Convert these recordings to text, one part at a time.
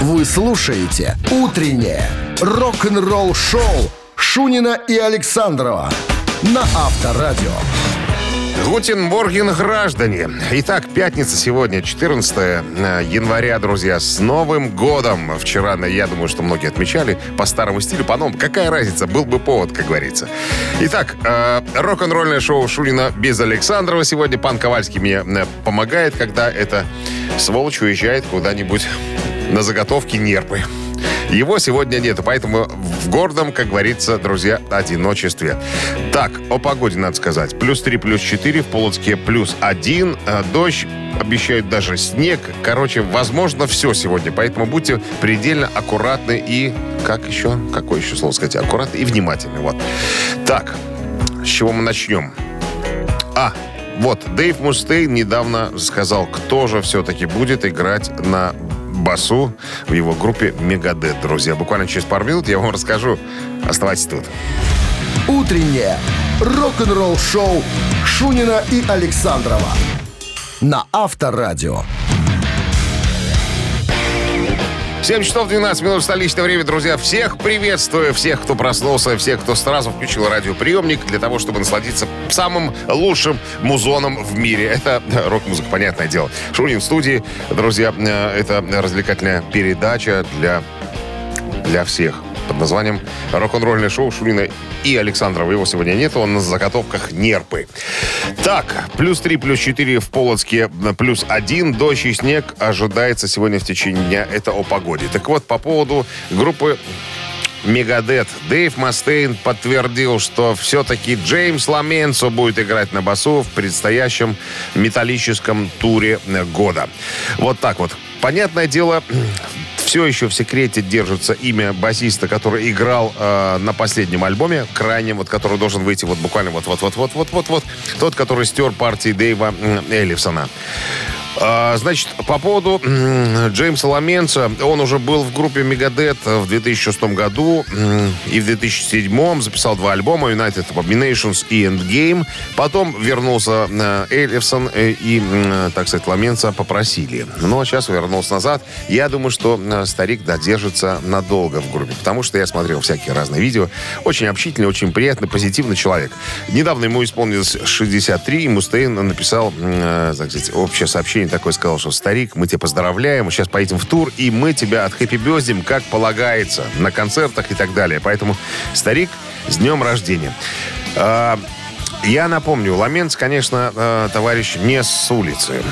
Вы слушаете «Утреннее рок-н-ролл-шоу» Шунина и Александрова на Авторадио. Гутин Морген, граждане. Итак, пятница сегодня, 14 э, января, друзья. С Новым годом! Вчера, я думаю, что многие отмечали по старому стилю, по новому. Какая разница? Был бы повод, как говорится. Итак, э, рок-н-ролльное шоу Шунина без Александрова. Сегодня пан Ковальский мне э, помогает, когда эта сволочь уезжает куда-нибудь на заготовки нерпы. Его сегодня нет, поэтому в гордом, как говорится, друзья, одиночестве. Так, о погоде надо сказать. Плюс 3, плюс 4, в Полоцке плюс 1, а дождь, обещают даже снег. Короче, возможно, все сегодня. Поэтому будьте предельно аккуратны и... Как еще? Какое еще слово сказать? Аккуратны и внимательны. Вот. Так, с чего мы начнем? А, вот, Дэйв Мустейн недавно сказал, кто же все-таки будет играть на басу в его группе «Мегадет». Друзья, буквально через пару минут я вам расскажу. Оставайтесь тут. Утреннее рок-н-ролл-шоу Шунина и Александрова на Авторадио. 7 часов 12 минут столичное время, друзья. Всех приветствую, всех, кто проснулся, всех, кто сразу включил радиоприемник для того, чтобы насладиться самым лучшим музоном в мире. Это рок-музыка, понятное дело. Шунин в студии, друзья, э, это развлекательная передача для, для всех под названием «Рок-н-ролльное шоу Шурина и Александрова». Его сегодня нет, он на заготовках нерпы. Так, плюс 3, плюс 4 в Полоцке, плюс 1. Дождь и снег ожидается сегодня в течение дня. Это о погоде. Так вот, по поводу группы Мегадет. Дэйв Мастейн подтвердил, что все-таки Джеймс Ламенцо будет играть на басу в предстоящем металлическом туре года. Вот так вот. Понятное дело, все еще в секрете держится имя басиста, который играл э, на последнем альбоме, крайнем, вот который должен выйти вот буквально вот-вот-вот-вот-вот-вот-вот, тот, который стер партии Дэйва Эллифсона. А, значит, по поводу Джеймса Ламенца, он уже был в группе Мегадет в 2006 году и в 2007 записал два альбома United Abominations и Endgame. Потом вернулся э, Эллифсон э, и, так сказать, Ламенца попросили. Но сейчас вернулся назад. Я думаю, что э, старик додержится надолго в группе, потому что я смотрел всякие разные видео. Очень общительный, очень приятный, позитивный человек. Недавно ему исполнилось 63, и Мустейн написал, так сказать, общее сообщение парень такой сказал, что старик, мы тебя поздравляем, сейчас поедем в тур, и мы тебя от хэппи бездим, как полагается, на концертах и так далее. Поэтому, старик, с днем рождения. А, я напомню, Ламенц, конечно, э, товарищ не с улицы.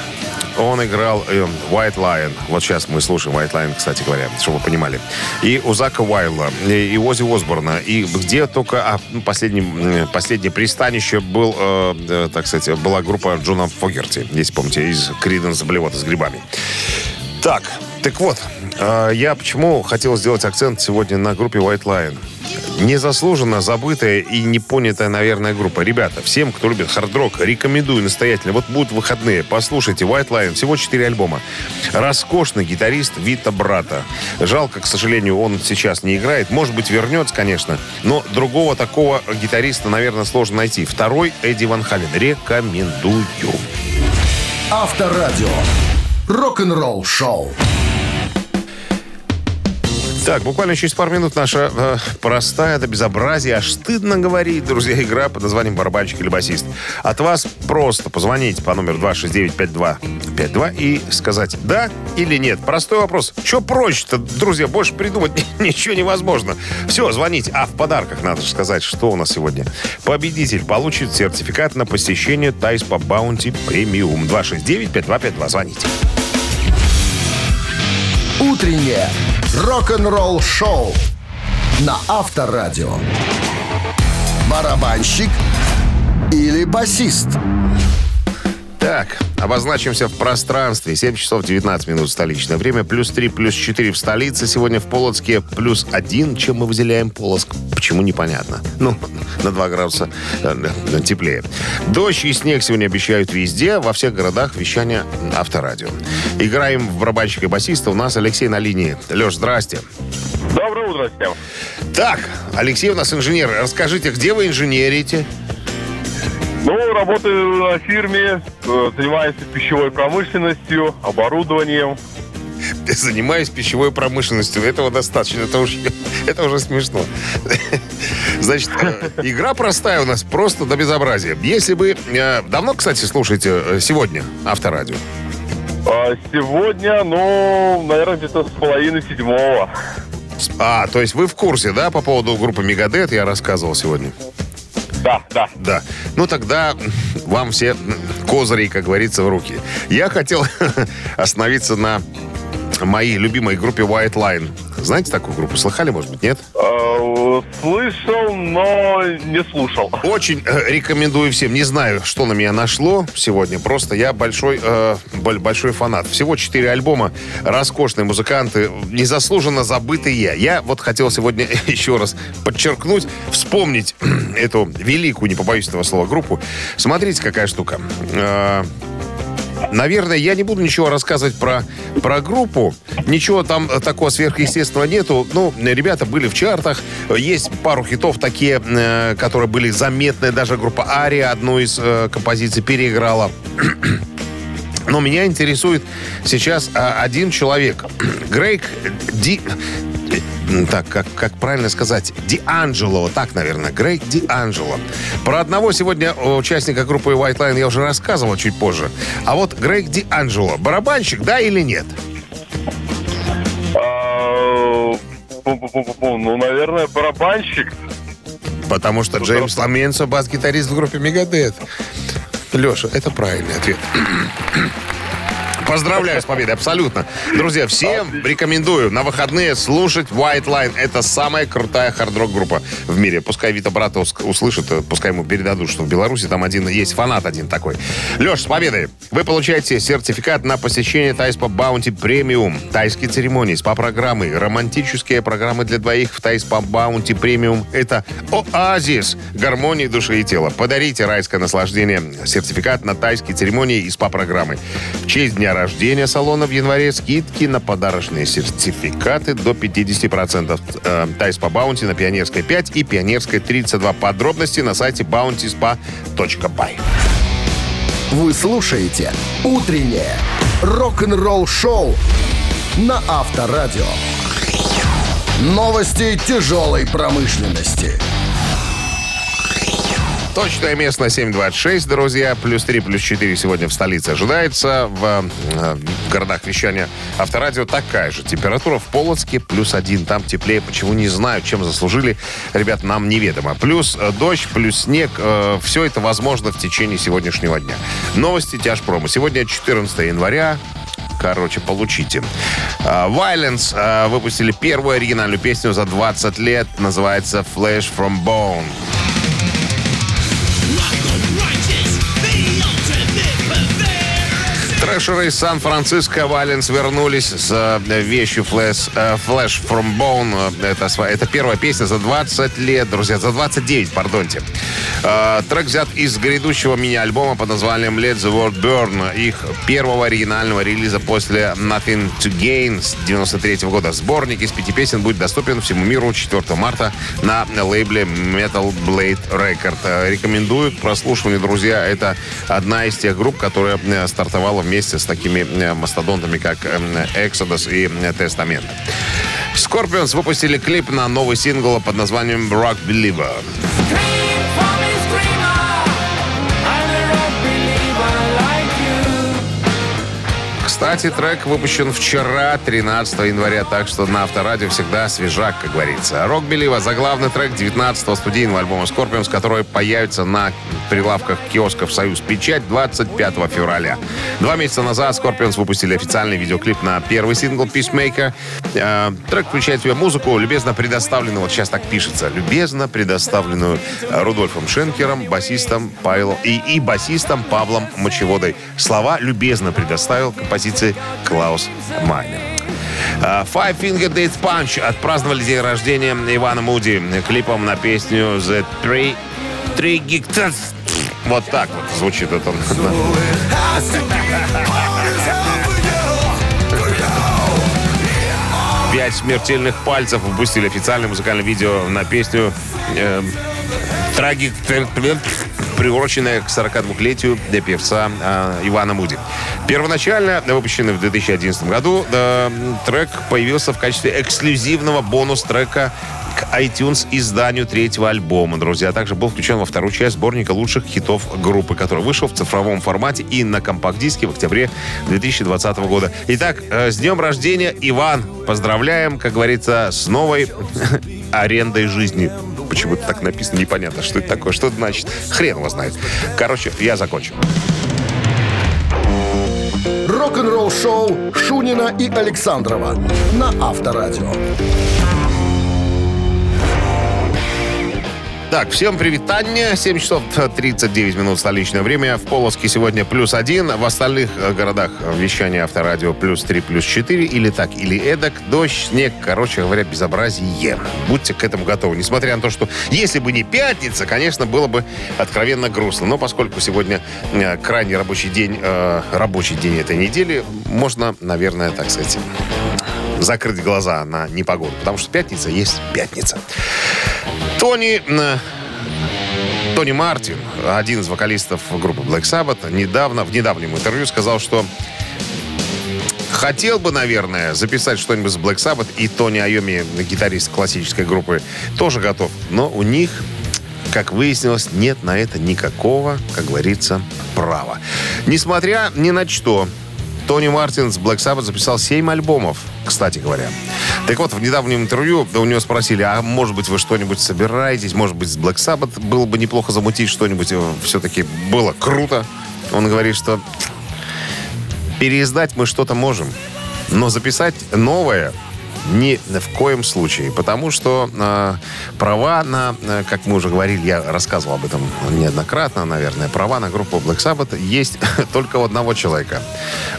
Он играл э, White Lion. Вот сейчас мы слушаем White Lion, кстати говоря, чтобы вы понимали. И у Зака Уайла, и, и Ози Осборна. И где только... А, ну, последнее, последнее пристанище был, э, э, так сказать, была группа Джона Фогерти, если помните, из Криденс Блевота с грибами. Так, так вот, э, я почему хотел сделать акцент сегодня на группе White Lion незаслуженно забытая и непонятая, наверное, группа. Ребята, всем, кто любит хард-рок, рекомендую настоятельно. Вот будут выходные, послушайте White Lion, всего 4 альбома. Роскошный гитарист Вита Брата. Жалко, к сожалению, он сейчас не играет. Может быть, вернется, конечно, но другого такого гитариста, наверное, сложно найти. Второй Эдди Ван Хален. Рекомендую. Авторадио. Рок-н-ролл шоу. Так, буквально через пару минут наша э, простая, это безобразие, аж стыдно говорить, друзья, игра под названием «Барабанщик или басист». От вас просто позвонить по номеру 269-5252 и сказать «да» или «нет». Простой вопрос. Что проще-то, друзья, больше придумать ничего невозможно. Все, звоните. А в подарках надо же сказать, что у нас сегодня. Победитель получит сертификат на посещение Тайс по Баунти Премиум. 269-5252. Звоните. Утреннее рок-н-ролл шоу на Авторадио. Барабанщик или басист? Так, обозначимся в пространстве. 7 часов 19 минут столичное время. Плюс 3, плюс 4 в столице. Сегодня в Полоцке плюс 1. Чем мы выделяем Полоцк? Почему, непонятно. Ну, на 2 градуса э, теплее. Дождь и снег сегодня обещают везде. Во всех городах вещания авторадио. Играем в барабанщика и басиста. У нас Алексей на линии. Леш, здрасте. Доброе утро всем. Так, Алексей у нас инженер. Расскажите, где вы инженерите? Ну, работаю на фирме, э, занимаюсь пищевой промышленностью, оборудованием. занимаюсь пищевой промышленностью. Этого достаточно. Это уже, это уже смешно. Значит, э, игра простая у нас просто до безобразия. Если вы... э, Давно, кстати, слушаете сегодня Авторадио? А, сегодня, ну, наверное, где-то с половины седьмого. А, то есть вы в курсе, да, по поводу группы Мегадет я рассказывал сегодня? Да, да. Да. Ну тогда вам все козыри, как говорится, в руки. Я хотел остановиться на моей любимой группе White Line. Знаете такую группу? Слыхали, может быть, нет? А, слышал, но не слушал. Очень э, рекомендую всем. Не знаю, что на меня нашло сегодня. Просто я большой, э, боль- большой фанат. Всего четыре альбома. Роскошные музыканты. Незаслуженно забытые. Я вот хотел сегодня еще раз подчеркнуть, вспомнить эту великую, не побоюсь этого слова, группу. Смотрите, какая штука. Э, Наверное, я не буду ничего рассказывать про, про группу. Ничего там такого сверхъестественного нету. Ну, ребята были в чартах. Есть пару хитов такие, э, которые были заметны. Даже группа Ария одну из э, композиций переиграла. Но меня интересует сейчас а, один человек. Грейг Ди... Так, как, как правильно сказать? Дианджело. Так, наверное. Грейг Дианджело. Про одного сегодня участника группы White Line я уже рассказывал чуть позже. А вот Грейг Дианджело. Барабанщик, да или нет? А, пу-пу-пу-пу-пу, Ну, наверное, барабанщик. Потому что Джеймс Ламенсо бас-гитарист в группе Мегадет. Леша, это правильный ответ. Поздравляю с победой, абсолютно. Друзья, всем рекомендую на выходные слушать White Line. Это самая крутая хард-рок группа в мире. Пускай Вита брата ус- услышит, э, пускай ему передадут, что в Беларуси там один есть фанат один такой. Леш, с победой! Вы получаете сертификат на посещение Thai Spa Bounty Premium. Тайские церемонии, СПА-программы, романтические программы для двоих в Thai Spa Bounty Premium. Это оазис гармонии души и тела. Подарите райское наслаждение. Сертификат на тайские церемонии и СПА-программы. В честь дня рождения салона в январе скидки на подарочные сертификаты до 50%. Э, Thai Spa Bounty на Пионерской 5 и Пионерской 32. Подробности на сайте bountyspa.by. Вы слушаете «Утреннее рок-н-ролл-шоу» на Авторадио. Новости тяжелой промышленности. Точное место на 7.26, друзья. Плюс 3, плюс 4 сегодня в столице ожидается. В, э, в городах вещания авторадио такая же температура. В Полоцке плюс 1. Там теплее. Почему не знаю, чем заслужили. Ребят, нам неведомо. Плюс э, дождь, плюс снег. Э, все это возможно в течение сегодняшнего дня. Новости тяжпрома. Сегодня 14 января. Короче, получите. Violence выпустили первую оригинальную песню за 20 лет. Называется Flash from Bone. Трэшеры из Сан-Франциско Валенс вернулись с э, вещью Flash, э, Flash from Bone. Это, это первая песня за 20 лет, друзья, за 29, пардонте. Э, Трек взят из грядущего мини-альбома под названием Let the World Burn, их первого оригинального релиза после Nothing to Gain с 93 года. Сборник из пяти песен будет доступен всему миру 4 марта на лейбле Metal Blade Record. Рекомендую к прослушиванию, друзья. Это одна из тех групп, которая стартовала вместе с такими э, мастодонтами, как э, Exodus и э, Testament. Scorpions выпустили клип на новый сингл под названием Rock Believer. Кстати, трек выпущен вчера, 13 января, так что на Авторадио всегда свежак, как говорится. Рок Белива, заглавный трек 19-го студийного альбома Scorpions, который появится на прилавках киосков «Союз Печать» 25 февраля. Два месяца назад Scorpions выпустили официальный видеоклип на первый сингл «Peacemaker». Э, трек включает в себя музыку, любезно предоставленную, вот сейчас так пишется, любезно предоставленную Рудольфом Шенкером, басистом Павелом и, и басистом Павлом Мочеводой. Слова любезно предоставил композиции Клаус Майнер. А, Five Finger Death Punch отпраздновали день рождения Ивана Муди клипом на песню The Three, Three Gig... Вот так вот звучит это. Пять смертельных пальцев выпустили официальное музыкальное видео на песню э, трагик приуроченная к 42-летию для певца э, Ивана Муди. Первоначально выпущенный в 2011 году э, трек появился в качестве эксклюзивного бонус-трека к iTunes изданию третьего альбома, друзья. А также был включен во вторую часть сборника лучших хитов группы, который вышел в цифровом формате и на компакт-диске в октябре 2020 года. Итак, э, с днем рождения, Иван! Поздравляем, как говорится, с новой арендой жизни. Почему-то так написано, непонятно, что это такое, что это значит. Хрен его знает. Короче, я закончу. Рок-н-ролл шоу Шунина и Александрова на Авторадио. Так, всем привитание. 7 часов 39 минут столичное время. В Полоцке сегодня плюс один. В остальных э, городах вещания авторадио плюс 3, плюс 4. Или так, или эдак. Дождь, снег, короче говоря, безобразие. Будьте к этому готовы. Несмотря на то, что если бы не пятница, конечно, было бы откровенно грустно. Но поскольку сегодня э, крайний рабочий день, э, рабочий день этой недели, можно, наверное, так сказать, закрыть глаза на непогоду. Потому что пятница есть пятница. Тони... Тони Мартин, один из вокалистов группы Black Sabbath, недавно, в недавнем интервью сказал, что хотел бы, наверное, записать что-нибудь с Black Sabbath, и Тони Айоми, гитарист классической группы, тоже готов. Но у них, как выяснилось, нет на это никакого, как говорится, права. Несмотря ни на что, Тони Мартин с Black Sabbath записал 7 альбомов, кстати говоря. Так вот, в недавнем интервью у него спросили, а может быть вы что-нибудь собираетесь? Может быть, с Black Sabbath было бы неплохо замутить что-нибудь? Все-таки было круто. Он говорит, что переиздать мы что-то можем, но записать новое ни в коем случае. Потому что э, права на, э, как мы уже говорили, я рассказывал об этом неоднократно, наверное, права на группу Black Sabbath есть только у одного человека.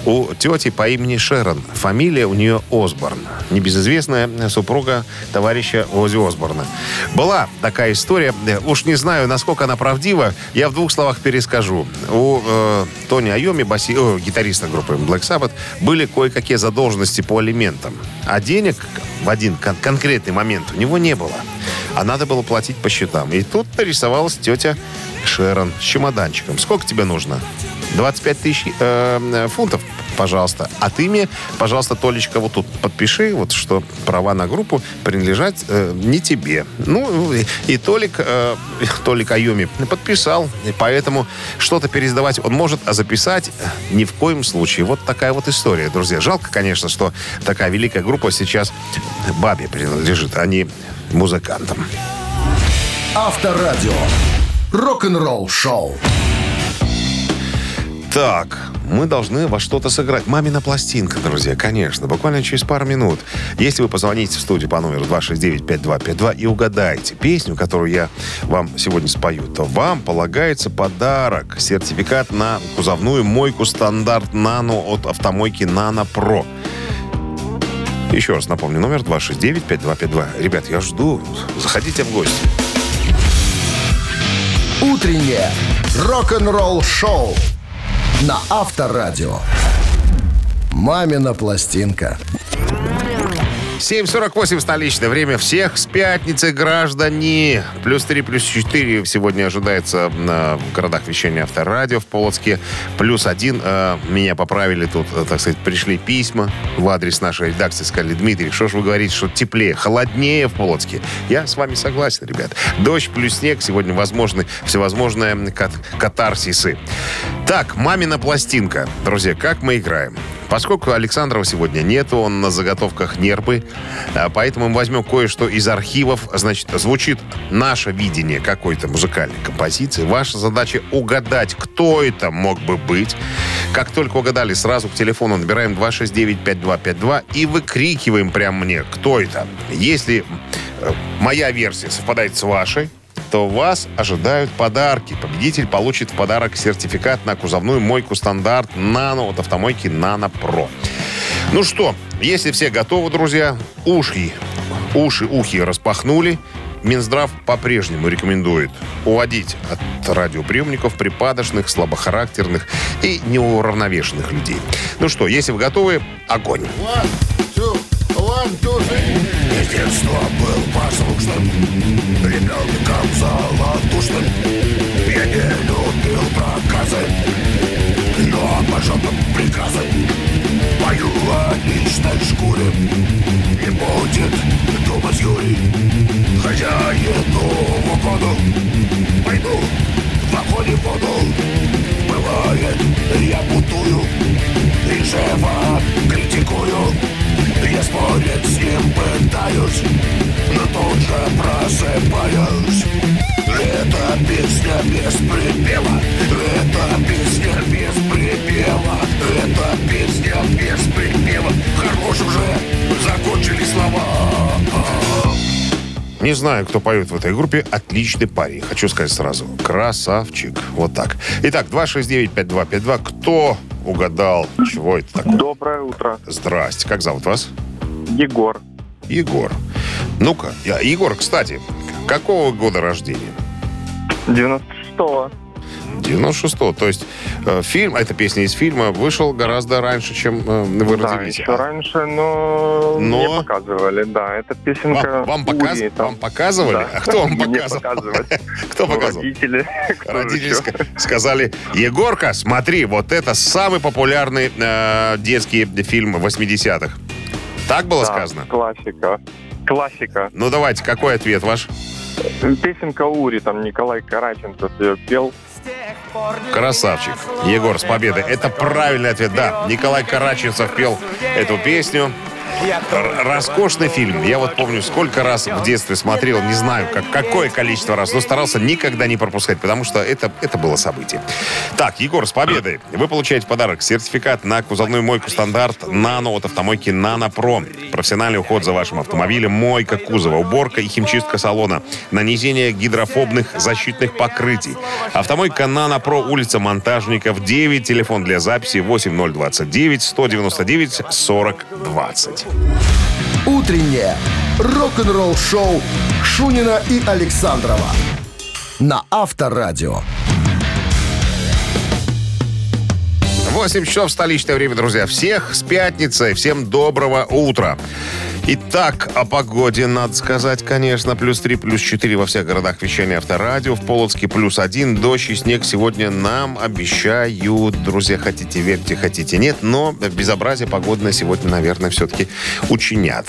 У тети по имени Шерон. Фамилия у нее Осборн. Небезызвестная супруга товарища Ози Осборна. Была такая история. Уж не знаю, насколько она правдива. Я в двух словах перескажу. У э, Тони Айоми, баси, о, гитариста группы Black Sabbath, были кое-какие задолженности по алиментам. А денег денег в один кон- конкретный момент у него не было. А надо было платить по счетам. И тут нарисовалась тетя Шерон с чемоданчиком. Сколько тебе нужно? 25 тысяч э, фунтов, пожалуйста. А ты мне, пожалуйста, Толечка, вот тут подпиши, вот что права на группу принадлежат э, не тебе. Ну, и, и Толик, э, Толик Айоми подписал. И поэтому что-то пересдавать он может, а записать ни в коем случае. Вот такая вот история, друзья. Жалко, конечно, что такая великая группа сейчас бабе принадлежит, а не музыкантам. Авторадио. Рок-н-ролл шоу. Так, мы должны во что-то сыграть. Мамина пластинка, друзья, конечно. Буквально через пару минут. Если вы позвоните в студию по номеру 269-5252 и угадаете песню, которую я вам сегодня спою, то вам полагается подарок. Сертификат на кузовную мойку стандарт «Нано» от автомойки «Нано Про». Еще раз напомню, номер 269-5252. Ребят, я жду. Заходите в гости. Утреннее рок-н-ролл шоу на Авторадио. Мамина пластинка. 7.48 столичное время. Всех с пятницы, граждане. Плюс 3, плюс 4 сегодня ожидается э, в городах вещания Авторадио в Полоцке. Плюс 1. Э, меня поправили тут, э, так сказать, пришли письма в адрес нашей редакции. Сказали, Дмитрий, что ж вы говорите, что теплее, холоднее в Полоцке? Я с вами согласен, ребят. Дождь плюс снег. Сегодня возможны всевозможные кат катарсисы. Так, мамина пластинка. Друзья, как мы играем? Поскольку Александрова сегодня нету, он на заготовках нерпы, а, поэтому мы возьмем кое-что из архивов. Значит, звучит наше видение какой-то музыкальной композиции. Ваша задача угадать, кто это мог бы быть. Как только угадали, сразу к телефону набираем 269-5252 и выкрикиваем прямо мне, кто это. Если э, моя версия совпадает с вашей, то вас ожидают подарки. Победитель получит в подарок сертификат на кузовную мойку стандарт «Нано» от автомойки «Нано Про». Ну что, если все готовы, друзья, уши, уши, ухи распахнули, Минздрав по-прежнему рекомендует уводить от радиоприемников припадочных, слабохарактерных и неуравновешенных людей. Ну что, если вы готовы, огонь. One, two, one, two, three. детства был послушным Ребенком золотушным Я не любил проказы Но жопам приказы Пою о личной шкуре Не будет думать Юрий Хозяину в угоду Пойду в огонь и воду Бывает, я бутую И живо критикую Я спорить с ним пытаюсь Но тут же просыпаюсь Это песня без припева Это песня без припева Это песня без припева Хорош уже, закончили слова Не знаю, кто поет в этой группе. Отличный парень. Хочу сказать сразу. Красавчик. Вот так. Итак, 269-5252. Кто угадал? Чего это такое? Доброе утро. Здрасте. Как зовут вас? Егор. Егор. Ну-ка. Я- Егор, кстати, какого года рождения? 96-го. 96-го. То есть э, фильм, эта песня из фильма, вышел гораздо раньше, чем э, вы Да, родились. еще А раньше, но, Но? не показывали. Да, это песенка Вам, вам показ- Ури, там. вам показывали? Да. А кто вам показывал? Кто Ну, показывал? Родители. Родители сказали, Егорка, смотри, вот это самый популярный э, детский фильм 80-х. Так было Да, сказано? Классика. Классика. Ну давайте, какой ответ ваш? Песенка Ури, там Николай Караченцев ее пел. Красавчик. Егор, с победой. Это правильный ответ, да. Николай Караченцев пел эту песню. Роскошный фильм. Я вот помню, сколько раз в детстве смотрел, не знаю, как, какое количество раз, но старался никогда не пропускать, потому что это, это было событие. Так, Егор, с победой. Вы получаете подарок сертификат на кузовную мойку стандарт «Нано» от автомойки «Нано Про». Профессиональный уход за вашим автомобилем, мойка кузова, уборка и химчистка салона, нанесение гидрофобных защитных покрытий. Автомойка «Нано Про», улица Монтажников, 9, телефон для записи 8029 199 40 20. Утреннее рок-н-ролл-шоу Шунина и Александрова на Авторадио. 8 часов столичное время, друзья. Всех с пятницей. Всем доброго утра. Итак, о погоде надо сказать, конечно. Плюс 3, плюс 4 во всех городах вещания авторадио. В Полоцке плюс 1. Дождь и снег сегодня нам обещают. Друзья, хотите верьте, хотите нет. Но безобразие погодное сегодня, наверное, все-таки учинят.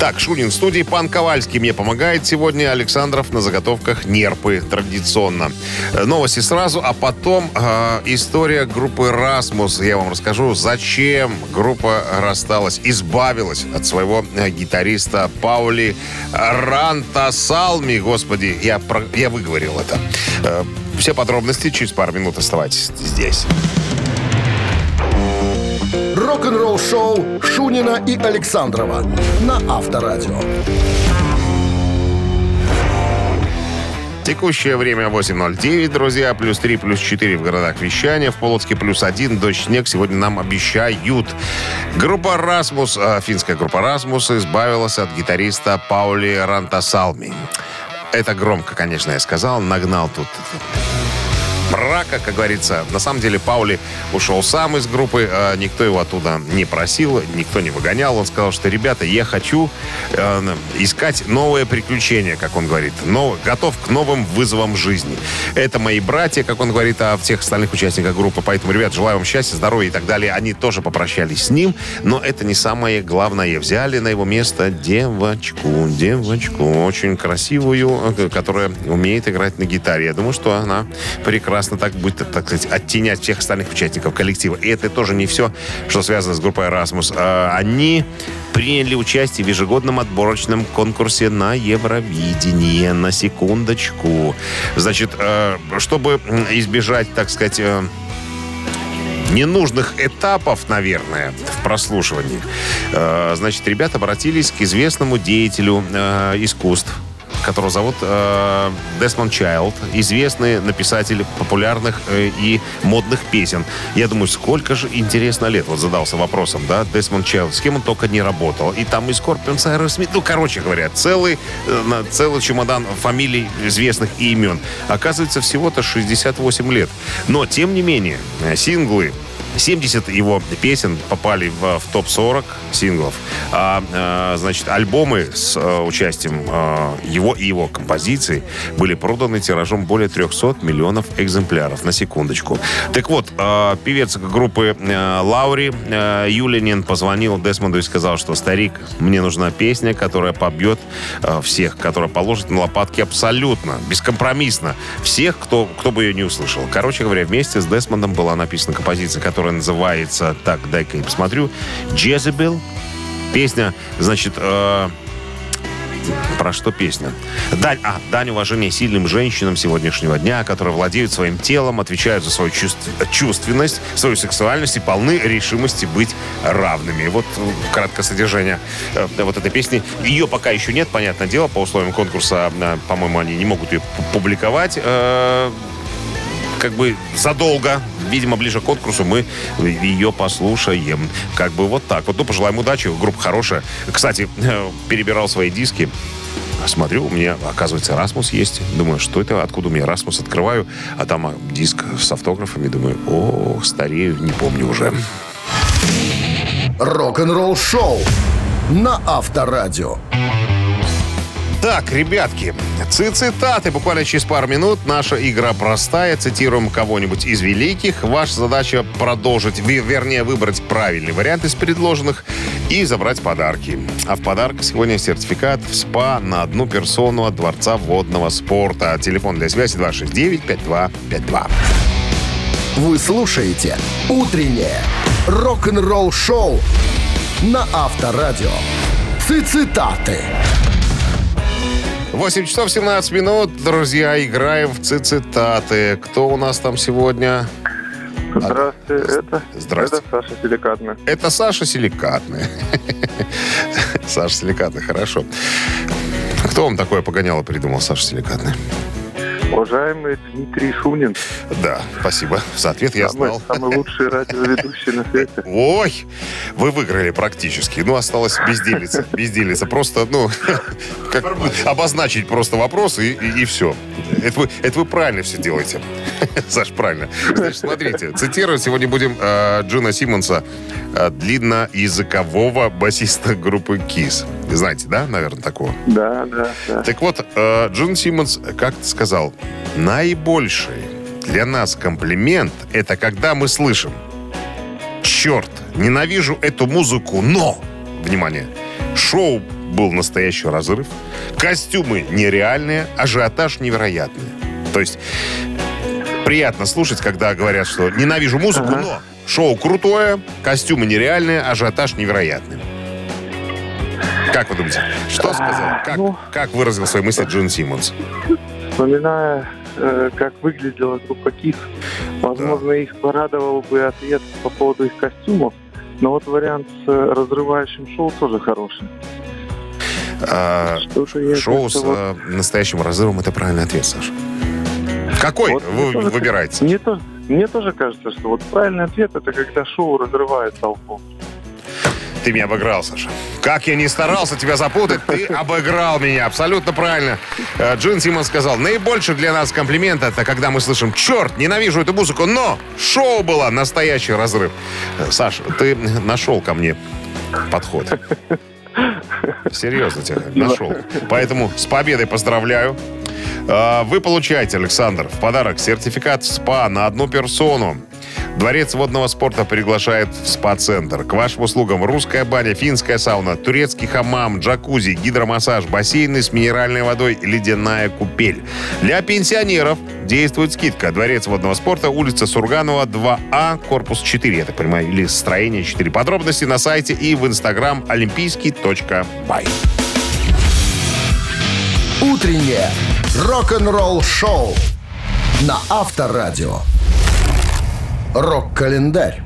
Так, Шунин в студии. Пан Ковальский мне помогает сегодня. Александров на заготовках нерпы традиционно. Э, Новости сразу, а потом э, история группы «Расмус». Я вам расскажу, зачем группа рассталась, избавилась от своего гитариста Паули Рантасалми. Господи, я, про- я выговорил это. Э, все подробности через пару минут оставайтесь здесь. Рок-н-ролл-шоу Шунина и Александрова на Авторадио. Текущее время 8.09, друзья. Плюс 3, плюс 4 в городах вещания. В Полоцке плюс 1. Дождь, снег сегодня нам обещают. Группа «Расмус», э, финская группа «Расмус» избавилась от гитариста Паули Рантасалми. Это громко, конечно, я сказал. Нагнал тут брака, как говорится. На самом деле Паули ушел сам из группы, э, никто его оттуда не просил, никто не выгонял. Он сказал, что, ребята, я хочу э, искать новые приключения, как он говорит. Но, готов к новым вызовам жизни. Это мои братья, как он говорит, о всех остальных участниках группы. Поэтому, ребят, желаю вам счастья, здоровья и так далее. Они тоже попрощались с ним, но это не самое главное. Взяли на его место девочку, девочку, очень красивую, э, которая умеет играть на гитаре. Я думаю, что она прекрасно так будет, так сказать, оттенять всех остальных участников коллектива. И это тоже не все, что связано с группой Erasmus. А, Они приняли участие в ежегодном отборочном конкурсе на Евровидение. На секундочку. Значит, э, чтобы избежать, так сказать, э, ненужных этапов, наверное, в прослушивании. Э, Значит, ребята обратились к известному деятелю э, искусств, которого зовут э, Десмонд Чайлд, известный написатель популярных э, и модных песен. Я думаю, сколько же интересно лет, вот задался вопросом, да, Десмонд Чайлд, с кем он только не работал. И там и Скорпионс, и Аэросмит, ну, короче говоря, целый, э, целый чемодан фамилий известных и имен. Оказывается, всего-то 68 лет. Но, тем не менее, э, синглы 70 его песен попали в, в топ-40 синглов. А, а, значит, альбомы с а, участием а, его и его композиций были проданы тиражом более 300 миллионов экземпляров. На секундочку. Так вот, а, певец группы а, Лаури а, Юлинин позвонил Десмонду и сказал, что старик, мне нужна песня, которая побьет а, всех, которая положит на лопатки абсолютно, бескомпромиссно всех, кто, кто бы ее не услышал. Короче говоря, вместе с Десмондом была написана композиция, которая называется, так, дай-ка я посмотрю, «Jezebel». Песня, значит, э, про что песня? Дань, а, дань уважения сильным женщинам сегодняшнего дня, которые владеют своим телом, отвечают за свою чувств, чувственность, свою сексуальность и полны решимости быть равными. Вот э, краткое содержание э, вот этой песни. Ее пока еще нет, понятное дело, по условиям конкурса, э, по-моему, они не могут ее публиковать. Э, как бы задолго, видимо, ближе к конкурсу мы ее послушаем. Как бы вот так. Вот, ну, пожелаем удачи. Группа хорошая. Кстати, перебирал свои диски. Смотрю, у меня, оказывается, Расмус есть. Думаю, что это? Откуда у меня Расмус? Открываю, а там а, диск с автографами. Думаю, о, старею, не помню уже. Рок-н-ролл шоу на Авторадио. Так, ребятки, цитаты. Буквально через пару минут наша игра простая. Цитируем кого-нибудь из великих. Ваша задача продолжить, вернее, выбрать правильный вариант из предложенных и забрать подарки. А в подарок сегодня сертификат в СПА на одну персону от Дворца водного спорта. Телефон для связи 269-5252. Вы слушаете «Утреннее рок-н-ролл-шоу» на Авторадио. Цитаты. 8 часов 17 минут, друзья, играем в цитаты. Кто у нас там сегодня? Здравствуйте, это, Здрасте. это Саша Силикатная. Это Саша Силикатный. Саша Силикатный, хорошо. Кто вам такое погоняло придумал, Саша Силикатный? Уважаемый Дмитрий Шунин, Да, спасибо. За ответ я самый, знал. самый лучший радиоведущий на свете. Ой, вы выиграли практически. Ну, осталось безделиться. Безделиться. Просто, ну, как обозначить просто вопрос и, и, все. Это вы, это вы правильно все делаете. Саш, правильно. Значит, смотрите, цитировать сегодня будем э, Джона Симмонса, длинноязыкового басиста группы KISS. Знаете, да, наверное, такого? Да, да, да. Так вот, э, Джон Симмонс как-то сказал, наибольший для нас комплимент – это когда мы слышим «Черт, ненавижу эту музыку, но...» Внимание! Шоу был настоящий разрыв, костюмы нереальные, ажиотаж невероятный. То есть приятно слушать, когда говорят, что ненавижу музыку, Ага. но шоу крутое, костюмы нереальные, ажиотаж невероятный. Как вы думаете, что сказал? Как, ну- как выразил свои мысли Джон Симмонс? Вспоминая, э, как выглядела группа КИС, возможно, их порадовал бы ответ по поводу их костюмов, но вот вариант с э, разрывающим шоу тоже хороший. А, шоу с вот- э, настоящим разрывом – это правильный ответ, Саша. Какой Вот вы тоже- выбираете? Мне, то- мне тоже кажется, что вот правильный ответ это когда шоу разрывает толпу. Ты меня обыграл, Саша. Как я не старался тебя запутать, ты обыграл меня. Абсолютно правильно. Э, Джин Симон сказал, наибольший для нас комплимент это когда мы слышим, черт, ненавижу эту музыку, но шоу было настоящий разрыв. Э, Саша, ты нашел ко мне подход. Серьезно тебя нашел. Поэтому с победой поздравляю. Э, Вы получаете, Александр, в подарок сертификат в СПА на одну персону. Дворец водного спорта приглашает в СПА-центр. К вашим услугам русская баня, финская сауна, турецкий хамам, джакузи, гидромассаж, бассейны с минеральной водой, ледяная купель. Для пенсионеров действует скидка. Дворец водного спорта, улица Сурганова, 2А, корпус 4, я так понимаю, или строение 4. Подробности на сайте и в инстаграм олимпийский.бай. Утреннее рок-н-ролл-шоу на Авторадио. Рок-календарь.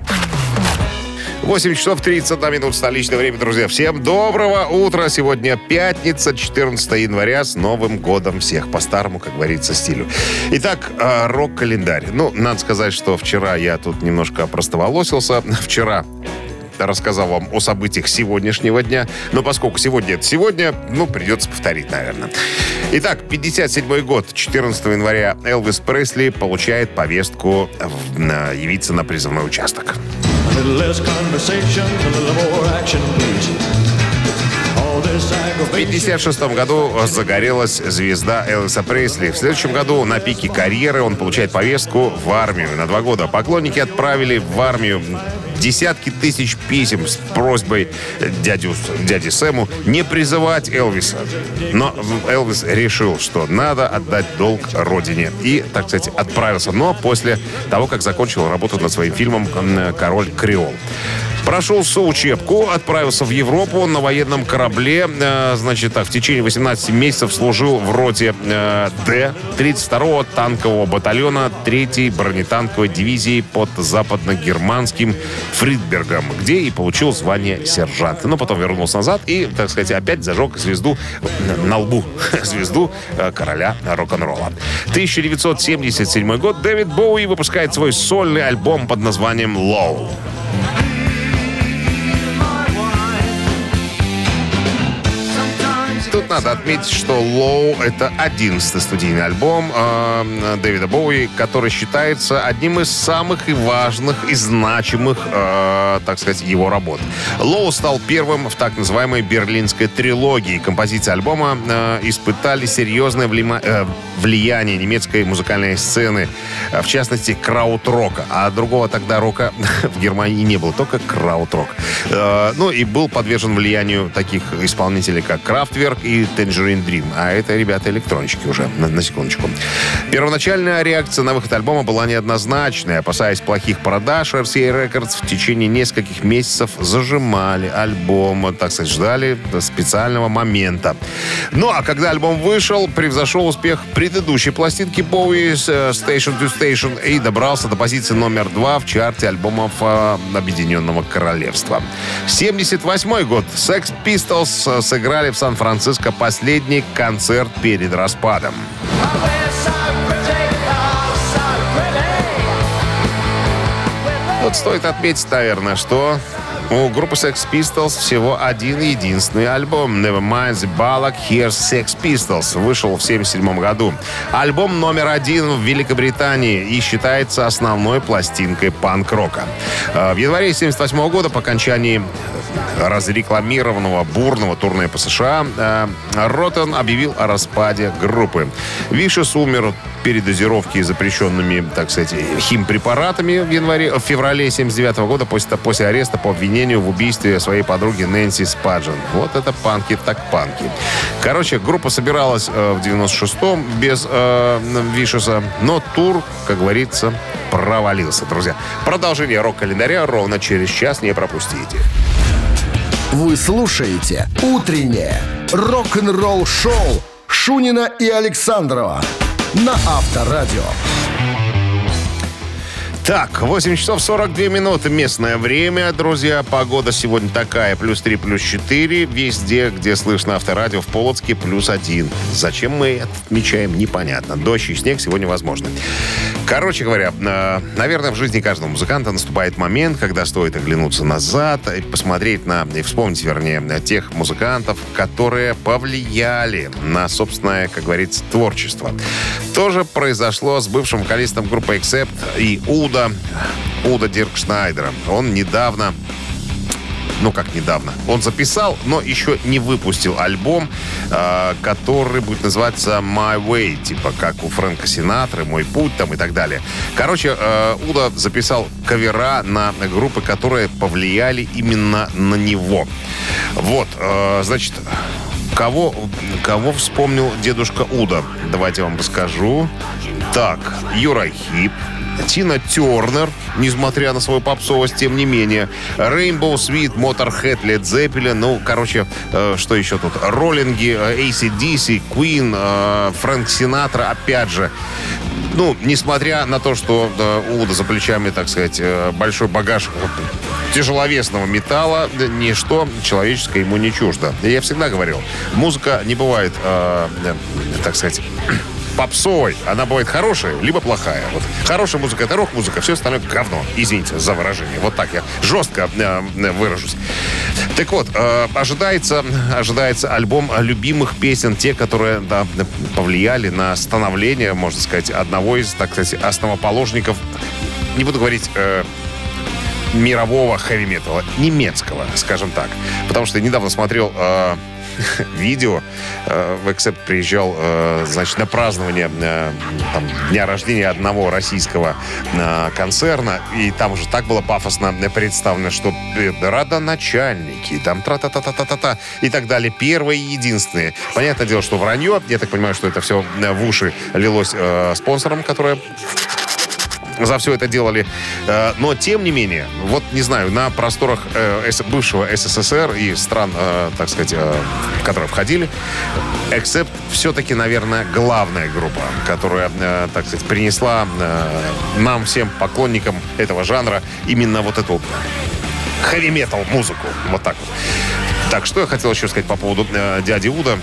8 часов 31 минут столичное время, друзья. Всем доброго утра. Сегодня пятница, 14 января. С Новым годом всех. По-старому, как говорится, стилю. Итак, э, рок-календарь. Ну, надо сказать, что вчера я тут немножко простоволосился. Вчера рассказал вам о событиях сегодняшнего дня. Но поскольку сегодня это сегодня, ну, придется повторить, наверное. Итак, 57 год, 14 января Элвис Пресли получает повестку в- на- явиться на призывной участок. В aggravation. 1956 году загорелась звезда Элвиса Пресли. В следующем году на пике карьеры он получает повестку в армию на два года. Поклонники отправили в армию десятки тысяч писем с просьбой дядю, дяде Сэму не призывать Элвиса. Но Элвис решил, что надо отдать долг родине. И, так сказать, отправился. Но после того, как закончил работу над своим фильмом «Король Креол». Прошел соучебку, отправился в Европу на военном корабле. Э, значит, так, в течение 18 месяцев служил в роте э, Д 32-го танкового батальона 3-й бронетанковой дивизии под западно-германским Фридбергом, где и получил звание сержанта. Но потом вернулся назад и, так сказать, опять зажег звезду на лбу. Звезду э, короля рок-н-ролла. 1977 год Дэвид Боуи выпускает свой сольный альбом под названием «Low». Тут надо отметить, что «Low» — это одиннадцатый студийный альбом э, Дэвида Боуи, который считается одним из самых и важных и значимых, э, так сказать, его работ. «Low» стал первым в так называемой берлинской трилогии. Композиции альбома э, испытали серьезное влима- э, влияние немецкой музыкальной сцены, э, в частности, краут-рока. А другого тогда рока в Германии не было, только краут-рок. Э, Ну и был подвержен влиянию таких исполнителей, как Крафтверк и Tangerine Dream. А это, ребята, электрончики уже, на, на секундочку. Первоначальная реакция на выход альбома была неоднозначной. Опасаясь плохих продаж, RCA Records в течение нескольких месяцев зажимали альбом, так сказать, ждали специального момента. Ну, а когда альбом вышел, превзошел успех предыдущей пластинки с, э, Station to Station и добрался до позиции номер два в чарте альбомов э, Объединенного Королевства. 78 год. Sex Pistols э, сыграли в Сан-Франциско последний концерт перед распадом. Вот стоит отметить, наверное, что у группы Sex Pistols всего один единственный альбом Nevermind the Ballad Here's Sex Pistols вышел в 1977 году. Альбом номер один в Великобритании и считается основной пластинкой панк-рока. Э, В январе 1978 года по окончании разрекламированного бурного турне по США э, Роттен объявил о распаде группы. Вишес умер передозировки запрещенными, так сказать, химпрепаратами в январе, в феврале 79 года после, после ареста по обвинению в убийстве своей подруги Нэнси Спаджен. Вот это панки так панки. Короче, группа собиралась э, в 96-м без э, Вишеса, но тур, как говорится, провалился, друзья. Продолжение рок-календаря ровно через час не пропустите. Вы слушаете «Утреннее рок-н-ролл-шоу» Шунина и Александрова на Авторадио. Так, 8 часов 42 минуты местное время, друзья. Погода сегодня такая, плюс 3, плюс 4. Везде, где слышно авторадио, в Полоцке плюс 1. Зачем мы отмечаем, непонятно. Дождь и снег сегодня возможны. Короче говоря, э, наверное, в жизни каждого музыканта наступает момент, когда стоит оглянуться назад и посмотреть на, и вспомнить, вернее, на тех музыкантов, которые повлияли на собственное, как говорится, творчество. То же произошло с бывшим вокалистом группы Accept и Уда, Уда Дирк Шнайдером. Он недавно ну как недавно. Он записал, но еще не выпустил альбом, э, который будет называться My Way, типа как у Фрэнка Синатры, Мой путь там и так далее. Короче, э, Уда записал кавера на группы, которые повлияли именно на него. Вот, э, значит, кого, кого вспомнил дедушка Уда? Давайте я вам расскажу. Так, Юра Хип, Тина Тернер, несмотря на свою попсовость, тем не менее. Rainbow Sweet, Motorhead, Led Zeppelin, ну, короче, э, что еще тут? Роллинги, э, ACDC, Queen, э, Фрэнк Синатра, опять же. Ну, несмотря на то, что Уда за плечами, так сказать, э, большой багаж тяжеловесного металла, ничто человеческое ему не чуждо. Я всегда говорил, музыка не бывает, э, так сказать, попсовой. Она бывает хорошая, либо плохая. Вот хорошая музыка — это рок-музыка, все остальное — говно. Извините за выражение. Вот так я жестко э, выражусь. Так вот, э, ожидается, ожидается альбом любимых песен, те, которые да, повлияли на становление, можно сказать, одного из, так сказать, основоположников, не буду говорить э, мирового хэви-металла, немецкого, скажем так. Потому что я недавно смотрел э, видео. Э, в Эксепт приезжал, э, значит, на празднование э, там, дня рождения одного российского концерна. И там уже так было пафосно представлено, что родоначальники, там тра-та-та-та-та-та и так далее. Первые и единственные. Понятное дело, что вранье. Я так понимаю, что это все в уши лилось спонсором, которые за все это делали. Э, но, тем не менее, вот, не знаю, на просторах э, бывшего СССР и стран, э, так сказать, в которые входили, Except все-таки, наверное, главная группа, которая, так сказать, принесла нам, всем поклонникам этого жанра, именно вот эту хэви-метал музыку. Вот так вот. Так, что я хотел еще сказать по поводу дяди Уда.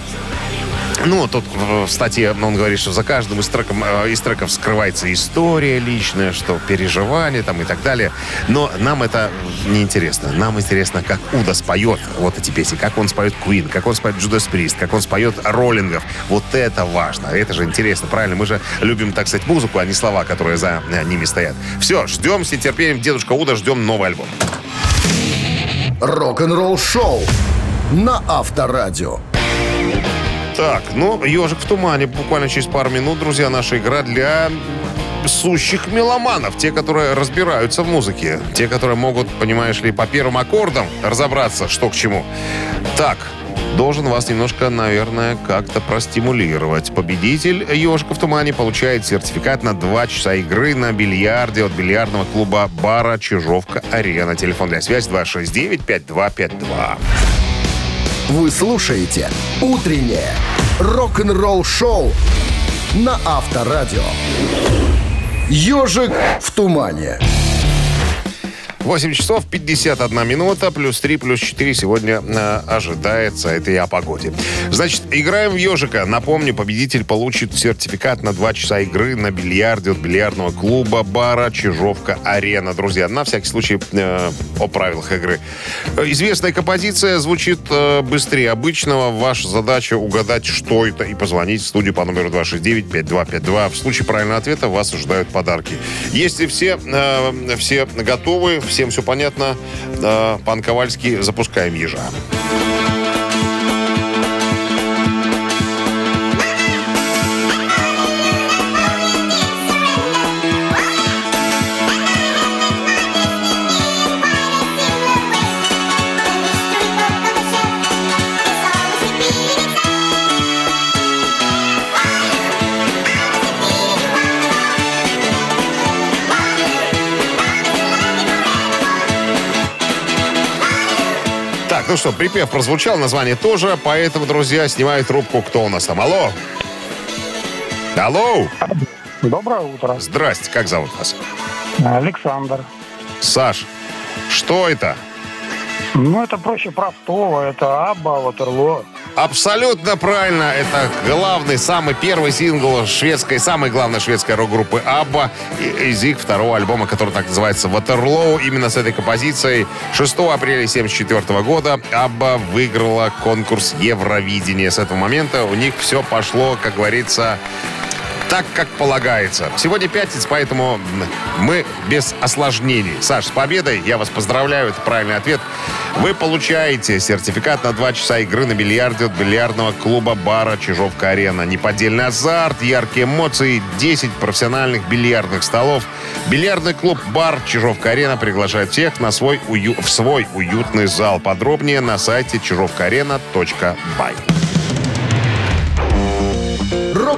Ну, тут в статье он говорит, что за каждым из, треков, э, из треков скрывается история личная, что переживания там и так далее. Но нам это не интересно. Нам интересно, как Уда споет вот эти песни, как он споет Queen, как он споет Judas Priest, как он споет Роллингов. Вот это важно. Это же интересно, правильно? Мы же любим, так сказать, музыку, а не слова, которые за э, ними стоят. Все, ждем с нетерпением Дедушка Уда, ждем новый альбом. Рок-н-ролл шоу на Авторадио. Так, ну, «Ежик в тумане» буквально через пару минут, друзья, наша игра для сущих меломанов, те, которые разбираются в музыке, те, которые могут, понимаешь ли, по первым аккордам разобраться, что к чему. Так, должен вас немножко, наверное, как-то простимулировать. Победитель «Ежика в тумане» получает сертификат на 2 часа игры на бильярде от бильярдного клуба бара «Чижовка-Арена». Телефон для связи 269-5252. Вы слушаете «Утреннее рок-н-ролл-шоу» на Авторадио. «Ежик в тумане». 8 часов 51 минута, плюс 3, плюс 4 сегодня э, ожидается. Это и о погоде. Значит, играем в ежика. Напомню, победитель получит сертификат на 2 часа игры на бильярде от бильярдного клуба бара Чижовка-Арена. Друзья, на всякий случай э, о правилах игры. Известная композиция звучит э, быстрее обычного. Ваша задача угадать, что это, и позвонить в студию по номеру 269-5252. В случае правильного ответа вас ожидают подарки. Если все, э, все готовы, всем все понятно. Пан Ковальский, запускаем ежа. Ну что, припев прозвучал, название тоже, поэтому, друзья, снимают трубку. Кто у нас там? Алло? Алло? Доброе утро. Здрасте, как зовут вас? Александр. Саш, что это? Ну, это проще простого. Это Абба, Ватерло. Абсолютно правильно. Это главный, самый первый сингл шведской, самой главной шведской рок-группы Абба из их второго альбома, который так называется «Ватерлоу». Именно с этой композицией 6 апреля 1974 года Абба выиграла конкурс Евровидения. С этого момента у них все пошло, как говорится, так, как полагается. Сегодня пятница, поэтому мы без осложнений. Саш, с победой. Я вас поздравляю. Это правильный ответ. Вы получаете сертификат на 2 часа игры на бильярде от бильярдного клуба бара «Чижовка-арена». Неподдельный азарт, яркие эмоции, 10 профессиональных бильярдных столов. Бильярдный клуб «Бар Чижовка-арена» приглашает всех на свой ую... в свой уютный зал. Подробнее на сайте чижовкаарена.бай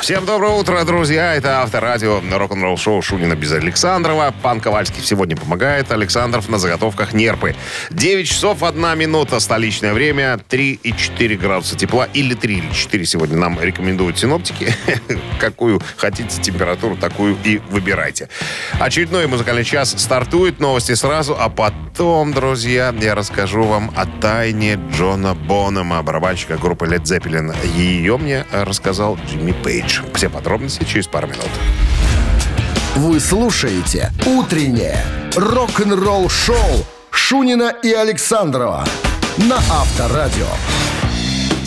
Всем доброе утро, друзья. Это Авторадио, рок-н-ролл шоу Шунина без Александрова. Пан Ковальский сегодня помогает. Александров на заготовках нерпы. 9 часов 1 минута столичное время. 3 и 4 градуса тепла. Или 3 или 4 сегодня нам рекомендуют синоптики. Какую хотите температуру, такую и выбирайте. Очередной музыкальный час стартует. Новости сразу, а потом, друзья, я расскажу вам о тайне Джона Бонома, барабанщика группы Led Zeppelin. Ее мне рассказал Джимми Пейдж. Все подробности через пару минут. Вы слушаете «Утреннее рок-н-ролл-шоу» Шунина и Александрова на Авторадио.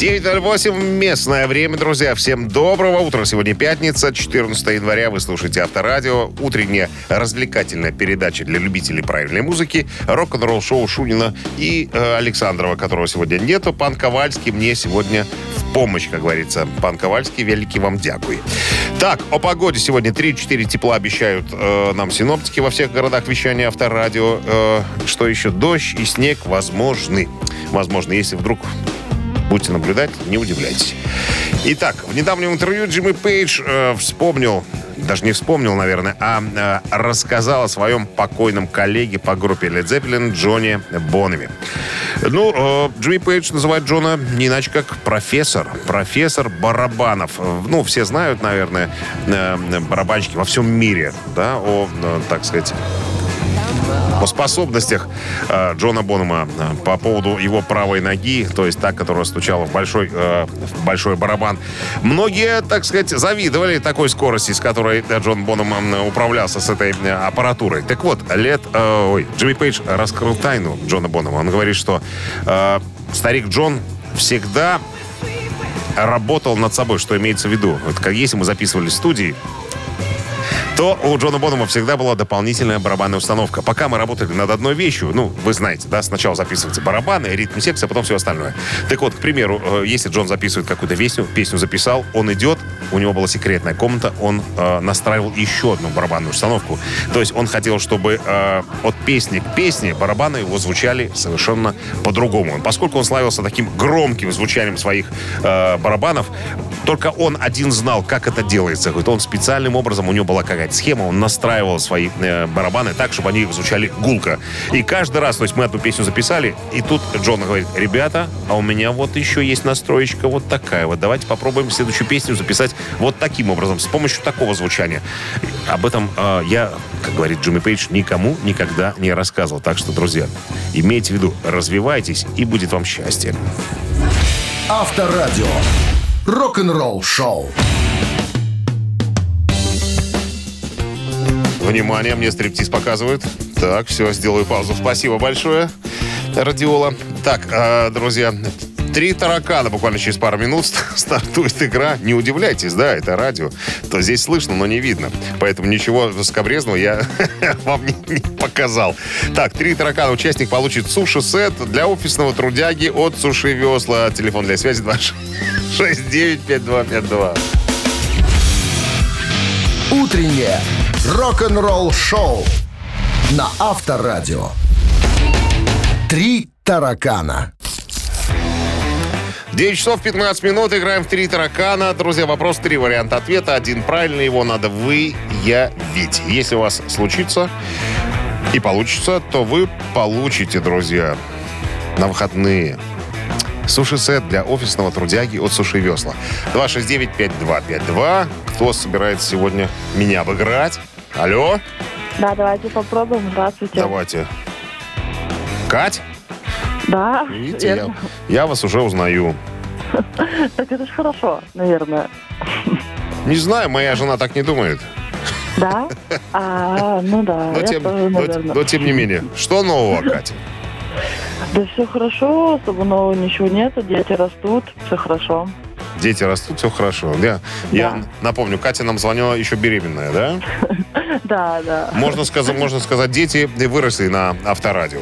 9.08 местное время, друзья. Всем доброго утра. Сегодня пятница, 14 января. Вы слушаете Авторадио. Утренняя развлекательная передача для любителей правильной музыки. Рок-н-ролл шоу Шунина и э, Александрова, которого сегодня нету. Пан Ковальский мне сегодня в помощь, как говорится. Пан Ковальский, великий вам дякуй. Так, о погоде сегодня 3-4 тепла обещают э, нам синоптики во всех городах вещания Авторадио. Э, что еще? Дождь и снег возможны. Возможно, если вдруг будете наблюдать, не удивляйтесь. Итак, в недавнем интервью Джимми Пейдж э, вспомнил, даже не вспомнил, наверное, а э, рассказал о своем покойном коллеге по группе Led Zeppelin Джоне Бонами. Ну, э, Джимми Пейдж называет Джона не иначе как профессор. Профессор барабанов. Ну, все знают, наверное, э, барабанщики во всем мире, да, о, э, так сказать, о способностях э, Джона Бонома э, по поводу его правой ноги, то есть та, которая стучала в большой, э, в большой барабан. Многие, так сказать, завидовали такой скорости, с которой э, Джон Бонома м, управлялся с этой э, аппаратурой. Так вот, лет, э, ой, Джимми Пейдж раскрыл тайну Джона Бонома. Он говорит, что э, старик Джон всегда работал над собой, что имеется в виду. Вот если мы записывали в студии, то у Джона Бонома всегда была дополнительная барабанная установка. Пока мы работали над одной вещью, ну, вы знаете, да, сначала записываются барабаны, ритм секция, а потом все остальное. Так вот, к примеру, э, если Джон записывает какую-то песню, песню записал, он идет, у него была секретная комната, он э, настраивал еще одну барабанную установку. То есть он хотел, чтобы э, от песни к песне барабаны его звучали совершенно по-другому. Поскольку он славился таким громким звучанием своих э, барабанов, только он один знал, как это делается. Говорит, он специальным образом, у него была какая-то схема, он настраивал свои э, барабаны так, чтобы они звучали гулко. И каждый раз, то есть мы одну песню записали, и тут Джон говорит, ребята, а у меня вот еще есть настроечка вот такая вот. Давайте попробуем следующую песню записать вот таким образом, с помощью такого звучания. Об этом э, я, как говорит Джимми Пейдж, никому никогда не рассказывал. Так что, друзья, имейте в виду, развивайтесь, и будет вам счастье. Авторадио. Рок-н-ролл шоу. Внимание, мне стриптиз показывают. Так, все, сделаю паузу. Спасибо большое, Радиола. Так, э, друзья, три таракана буквально через пару минут стартует игра. Не удивляйтесь, да, это радио. То здесь слышно, но не видно. Поэтому ничего скобрезного я вам не, не показал. Так, три таракана. Участник получит суши-сет для офисного трудяги от Суши Весла. Телефон для связи 269-5252. Утреннее рок-н-ролл шоу на Авторадио. Три таракана. 9 часов 15 минут. Играем в три таракана. Друзья, вопрос, три варианта ответа. Один правильный, его надо выявить. Если у вас случится и получится, то вы получите, друзья, на выходные суши-сет для офисного трудяги от Суши Весла. 269-5252. Кто собирается сегодня меня обыграть? Алло? Да, давайте попробуем. Здравствуйте. Давайте. Кать? Да, Видите, я, я вас уже узнаю. Так это же хорошо, наверное. Не знаю, моя жена так не думает. Да? А, ну да, Но тем, тоже, но- но тем не менее. Что нового, Катя? Да все хорошо, особо нового ничего нету, дети растут, все хорошо. Дети растут, все хорошо. Я, я напомню, Катя нам звонила еще беременная, да? Да, да. Можно сказать, можно сказать, дети выросли на авторадио.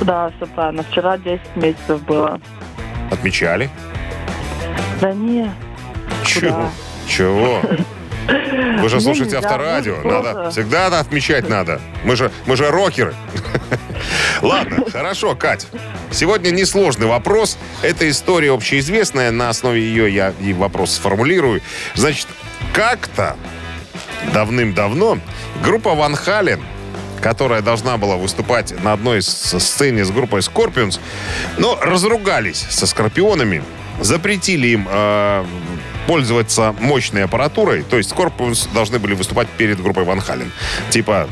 Да, все правильно. Вчера 10 месяцев было. Отмечали? Да не, Чего? Чего? Вы же слушаете авторадио. Надо, всегда отмечать надо. Мы же, мы же рокеры. Ладно, хорошо, Кать. Сегодня несложный вопрос. Это история общеизвестная. На основе ее я и вопрос сформулирую. Значит, как-то давным-давно группа Ван Хален, которая должна была выступать на одной сцене с группой Scorpions, но разругались со Скорпионами, запретили им э, пользоваться мощной аппаратурой, то есть Scorpions должны были выступать перед группой Van Halen. Типа,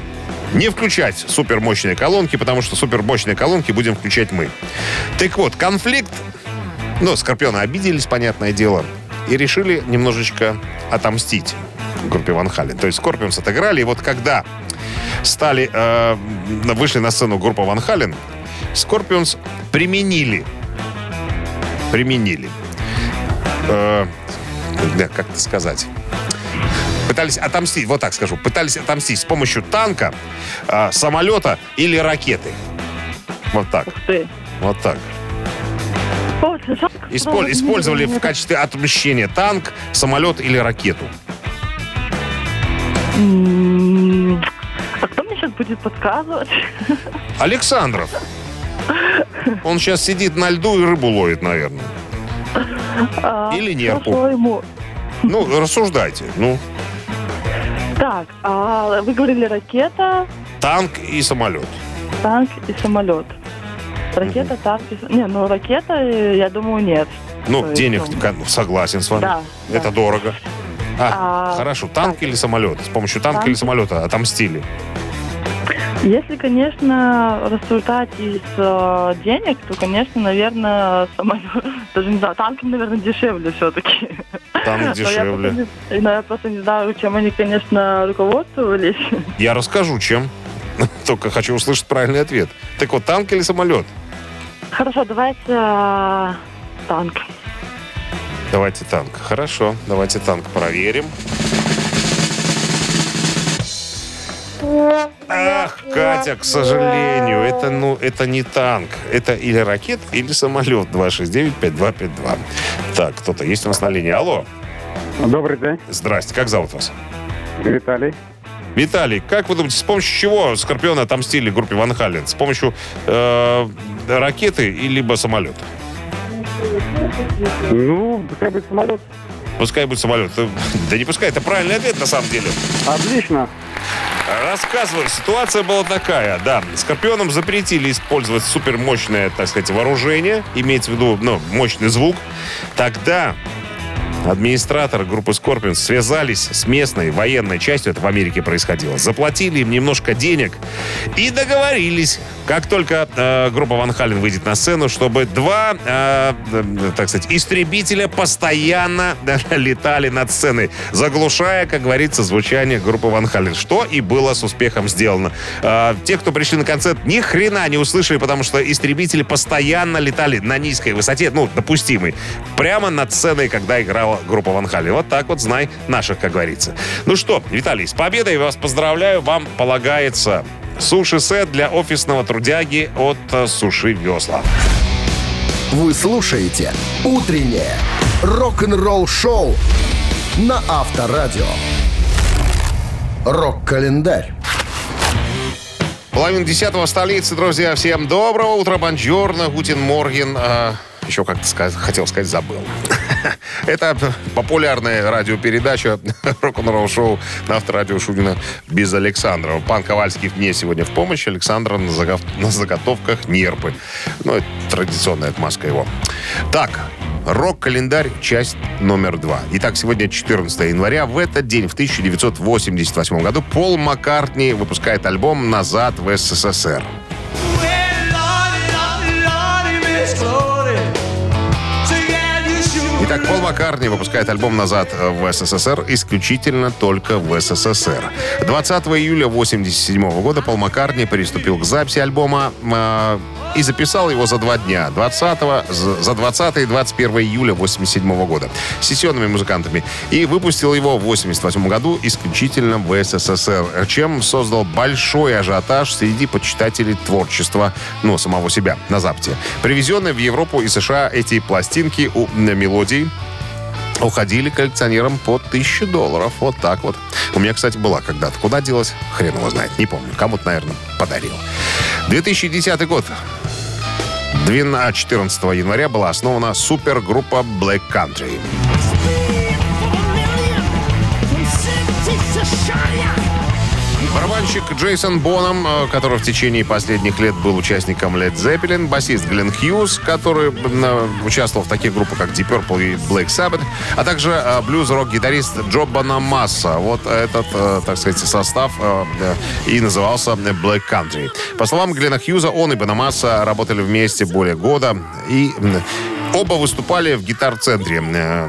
не включать супермощные колонки, потому что супермощные колонки будем включать мы. Так вот, конфликт ну, Скорпионы обиделись, понятное дело, и решили немножечко отомстить группе Van Halen. То есть Скорпионс отыграли, и вот когда стали, э, вышли на сцену группа Ван Хален, Скорпионс применили, применили, э, да, как это сказать, пытались отомстить, вот так скажу, пытались отомстить с помощью танка, э, самолета или ракеты. Вот так, Ух ты. вот так. Исполь- использовали в качестве отмщения танк, самолет или ракету. А кто мне сейчас будет подсказывать? Александров. Он сейчас сидит на льду и рыбу ловит, наверное. А, Или нерпу. Ему. Ну, рассуждайте. Ну, Так, а вы говорили ракета, танк и самолет. танк и самолет. Ракета, танк и... с- Не, ну ракета, э, я думаю, нет. Ну, То есть, денег, ну, кон- согласен с вами. Да, Это да. дорого. А, А, хорошо, танк или самолет? С помощью танка Танк. или самолета отомстили. Если, конечно, рассуждать из э, денег, то, конечно, наверное, самолет, даже не знаю, танки, наверное, дешевле все-таки. Танк дешевле. Но я просто не знаю, чем они, конечно, руководствовались. Я расскажу, чем. Только хочу услышать правильный ответ. Так вот, танк или самолет? Хорошо, давайте э, танк. Давайте танк. Хорошо, давайте танк проверим. Ах, Катя, к сожалению, это, ну, это не танк. Это или ракет, или самолет 269-5252. Так, кто-то есть у нас на линии. Алло, Добрый день, здрасте, как зовут вас? Виталий. Виталий, как вы думаете, с помощью чего Скорпионы отомстили группе Ван Хален? С помощью э, ракеты и либо самолета? Ну, пускай будет самолет. Пускай будет самолет. Да не пускай, это правильный ответ на самом деле. Отлично. Рассказываю, ситуация была такая, да. Скорпионам запретили использовать супермощное, так сказать, вооружение, имеется в виду, ну, мощный звук. Тогда администраторы группы Scorpions связались с местной военной частью, это в Америке происходило, заплатили им немножко денег и договорились, как только э, группа Ван Хален выйдет на сцену, чтобы два, э, э, так сказать, истребителя постоянно летали над сценой, заглушая, как говорится, звучание группы Ван Хален, что и было с успехом сделано. Э, те, кто пришли на концерт, ни хрена не услышали, потому что истребители постоянно летали на низкой высоте, ну, допустимой, прямо над сценой, когда играла группа Ван Хален. Вот так вот знай наших, как говорится. Ну что, Виталий, с победой вас поздравляю. Вам полагается суши-сет для офисного трудяги от э, Суши Весла. Вы слушаете «Утреннее рок-н-ролл-шоу» на Авторадио. Рок-календарь. Половина десятого в столице, друзья. Всем доброго утра, бонжорно, гутен морген. А, еще как-то сказать, хотел сказать, забыл. Это популярная радиопередача рок-н-ролл шоу на авторадио Шунина без Александрова. Пан Ковальский мне сегодня в помощь. Александр на, загов- на заготовках нерпы. Ну, это традиционная отмазка его. Так, Рок-календарь, часть номер два. Итак, сегодня 14 января. В этот день, в 1988 году, Пол Маккартни выпускает альбом «Назад в СССР». Итак, Пол Маккартни выпускает альбом «Назад в СССР» исключительно только в СССР. 20 июля 1987 года Пол Маккартни приступил к записи альбома э, и записал его за два дня. 20 за 20 и 21 июля 1987 года. С сессионными музыкантами. И выпустил его в 1988 году исключительно в СССР, чем создал большой ажиотаж среди почитателей творчества, ну, самого себя на Западе. Привезенные в Европу и США эти пластинки у мелодий уходили коллекционерам по 1000 долларов. Вот так вот. У меня, кстати, была когда-то. Куда делась? Хрен его знает. Не помню. Кому-то, наверное, подарил. 2010 год. 12, 14 января была основана супергруппа Black Country. Барабанщик Джейсон Боном, э, который в течение последних лет был участником Led Zeppelin, басист Глен Хьюз, который э, участвовал в таких группах, как Deep Purple и Black Sabbath, а также э, блюз-рок-гитарист Джо Банамасса. Вот этот, так сказать, состав и назывался Black Country. По словам Глена Хьюза, он и Банамасса работали вместе более года и Оба выступали в гитар-центре э,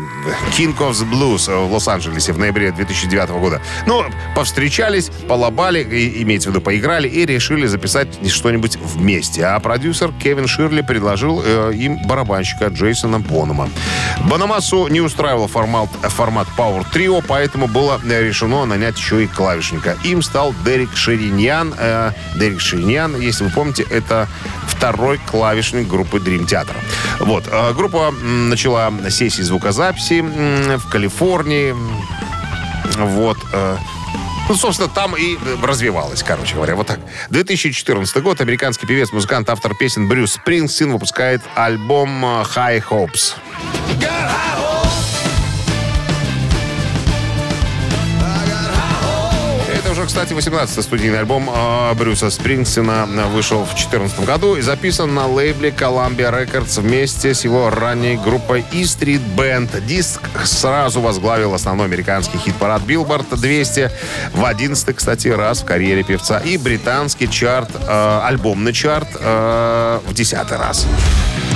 King of the Blues в Лос-Анджелесе в ноябре 2009 года. Ну, повстречались, полобали, имеется в виду, поиграли и решили записать что-нибудь вместе. А продюсер Кевин Ширли предложил э, им барабанщика Джейсона Бонома. Банамасу не устраивал формат, формат Power Trio, поэтому было решено нанять еще и клавишника. Им стал Дерек Шириньян. Э, Дерек Шириньян, если вы помните, это второй клавишник группы Dream Theater. Вот. Э, группа начала сессии звукозаписи в Калифорнии. Вот. Э, ну, собственно, там и развивалась, короче говоря. Вот так. 2014 год. Американский певец, музыкант, автор песен Брюс Спрингстин выпускает альбом э, High Hopes. уже, кстати, 18-й студийный альбом э, Брюса Спрингстина вышел в 2014 году и записан на лейбле Columbia Records вместе с его ранней группой E Street Band. Диск сразу возглавил основной американский хит-парад Billboard 200 в 11 кстати, раз в карьере певца и британский чарт, э, альбомный чарт э, в 10 раз.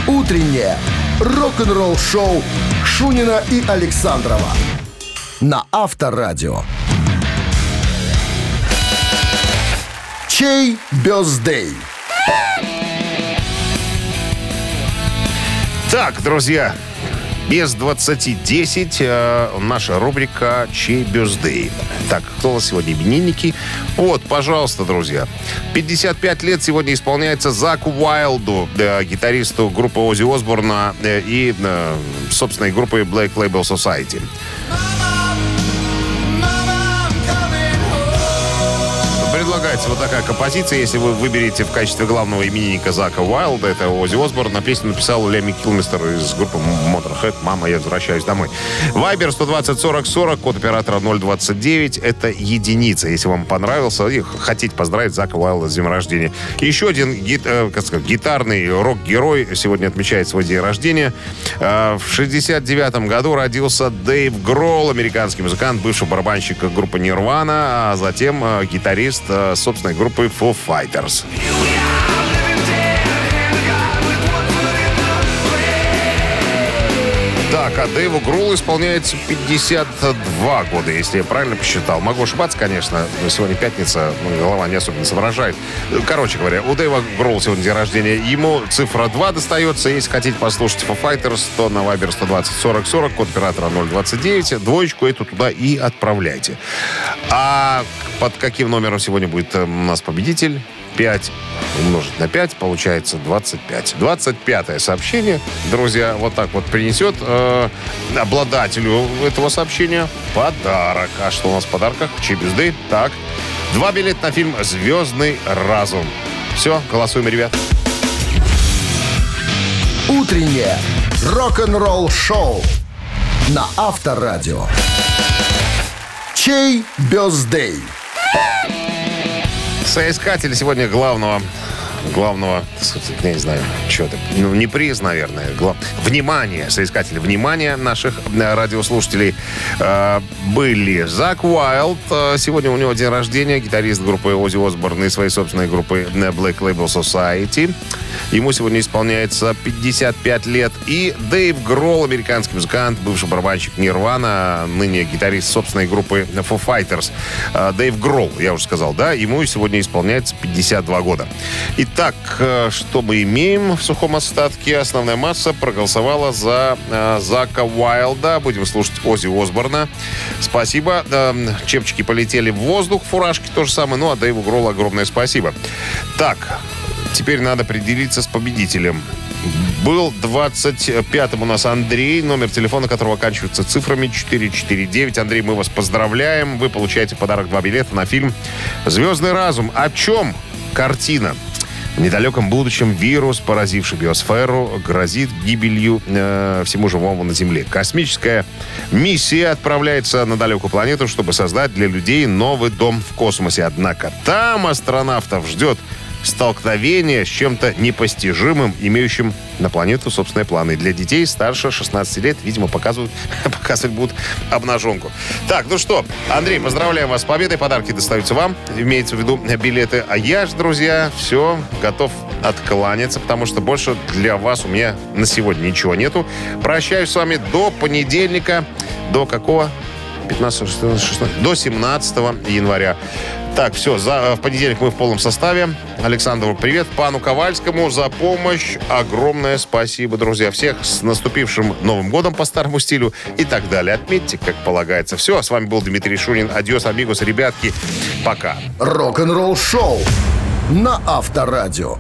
Утреннее рок-н-ролл-шоу Шунина и Александрова на Авторадио. Чей бездей? Так, друзья, без 20.10 э, наша рубрика «Чей бюздей». Так, кто у нас сегодня именинники? Вот, пожалуйста, друзья. 55 лет сегодня исполняется Заку Уайлду, э, гитаристу группы Ози Осборна э, и э, собственной группы Black Label Society. Предлагается вот такая композиция, если вы выберете в качестве главного именинника Зака Уайлда, это Ози Осборн, на песню написал Леми Килмистер из группы Motorhead «Мама, я возвращаюсь домой». Вайбер 120 40 40, код оператора 029, это единица. Если вам понравился и хотите поздравить Зака Уайлда с днем рождения. Еще один гит, э, как сказать, гитарный рок-герой сегодня отмечает свой день рождения. Э, в 69 году родился Дэйв Гролл, американский музыкант, бывший барабанщик группы Нирвана, а затем э, гитарист э, собственной группы Foo Fighters. Так, а Дэйву Грулу исполняется 52 года, если я правильно посчитал. Могу ошибаться, конечно, но сегодня пятница, ну, голова не особенно соображает. Короче говоря, у Дэйва Грула сегодня день рождения. Ему цифра 2 достается. Если хотите послушать Foo Fighters, то на Viber 120 40 40, код оператора 029. Двоечку эту туда и отправляйте. А под каким номером сегодня будет э, у нас победитель? 5 умножить на 5, получается 25. 25 сообщение, друзья, вот так вот принесет э, обладателю этого сообщения подарок. А что у нас в подарках? Чебюзды. Так, два билета на фильм «Звездный разум». Все, голосуем, ребят. Утреннее рок-н-ролл шоу на Авторадио. Чей бездей? Соискатель сегодня главного главного, я не знаю, что это, ну, не приз, наверное, глав... внимание, соискатели внимания наших э, радиослушателей э, были Зак Уайлд, э, сегодня у него день рождения, гитарист группы Ози Осборн и своей собственной группы Black Label Society. Ему сегодня исполняется 55 лет. И Дэйв Гролл, американский музыкант, бывший барабанщик Нирвана, ныне гитарист собственной группы Foo Fighters. Э, Дэйв Гролл, я уже сказал, да, ему сегодня исполняется 52 года. Итак, э, что мы имеем в сухом остатке? Основная масса проголосовала за э, Зака Уайлда. Будем слушать Ози Осборна. Спасибо. Чепчики полетели в воздух, фуражки то же самое. Ну, а Дэйву Гроллу огромное спасибо. Так, Теперь надо определиться с победителем. Был 25-м у нас Андрей, номер телефона которого оканчивается цифрами 449. Андрей, мы вас поздравляем. Вы получаете подарок два билета на фильм «Звездный разум». О чем картина? В недалеком будущем вирус, поразивший биосферу, грозит гибелью э, всему живому на Земле. Космическая миссия отправляется на далекую планету, чтобы создать для людей новый дом в космосе. Однако там астронавтов ждет столкновение с чем-то непостижимым, имеющим на планету собственные планы. Для детей старше 16 лет, видимо, показывают, показывать будут обнаженку. Так, ну что, Андрей, поздравляем вас с победой. Подарки достаются вам, имеется в виду билеты. А я же, друзья, все, готов откланяться, потому что больше для вас у меня на сегодня ничего нету. Прощаюсь с вами до понедельника. До какого? 15, 16, 16, до 17 января. Так, все, за, в понедельник мы в полном составе. Александру привет. Пану Ковальскому за помощь. Огромное спасибо, друзья. Всех с наступившим Новым годом по старому стилю и так далее. Отметьте, как полагается. Все, с вами был Дмитрий Шунин. Адьос, амигос, ребятки. Пока. Рок-н-ролл шоу на Авторадио.